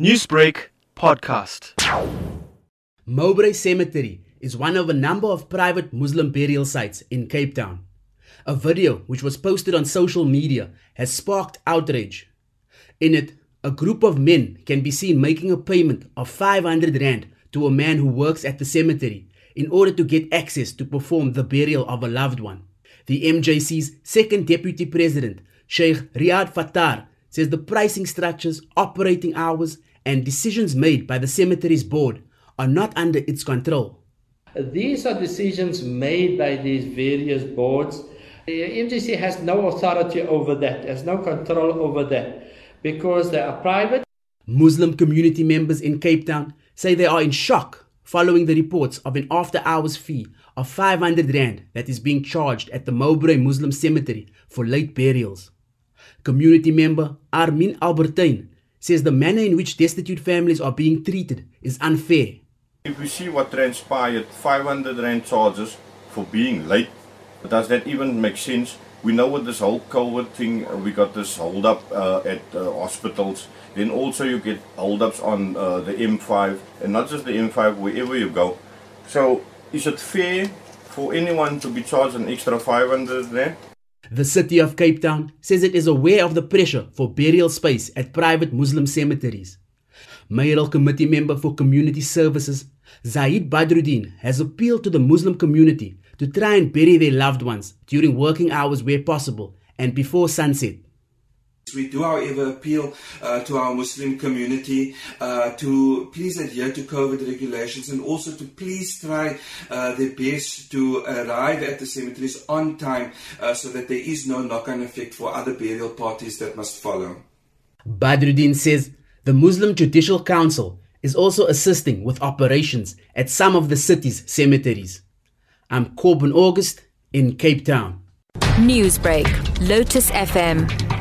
Newsbreak podcast. Mowbray Cemetery is one of a number of private Muslim burial sites in Cape Town. A video which was posted on social media has sparked outrage. In it, a group of men can be seen making a payment of 500 rand to a man who works at the cemetery in order to get access to perform the burial of a loved one. The MJC's second deputy president, Sheikh Riad Fataar, says the pricing structures, operating hours, and decisions made by the cemetery's board are not under its control. These are decisions made by these various boards. The MJC has no authority over that, has no control over that, because they are private. Muslim community members in Cape Town say they are in shock following the reports of an after hours fee of 500 Rand that is being charged at the Mowbray Muslim Cemetery for late burials. Community member Armin Albertine says the manner in which destitute families are being treated is unfair. If we see what transpired, 500 rand charges for being late, does that even make sense? We know with this whole COVID thing, uh, we got this hold up uh, at uh, hospitals. Then also you get hold ups on uh, the M5, and not just the M5, wherever you go. So is it fair for anyone to be charged an extra 500 rand? The city of Cape Town says it is aware of the pressure for burial space at private Muslim cemeteries. Mayoral Committee member for Community Services, Zaid Badruddin, has appealed to the Muslim community to try and bury their loved ones during working hours where possible and before sunset. We do, however, appeal uh, to our Muslim community uh, to please adhere to COVID regulations and also to please try uh, their best to arrive at the cemeteries on time uh, so that there is no knock on effect for other burial parties that must follow. Badroodien says the Muslim Judicial Council is also assisting with operations at some of the city's cemeteries. I'm Corbin August in Cape Town. Newsbreak, Lotus FM,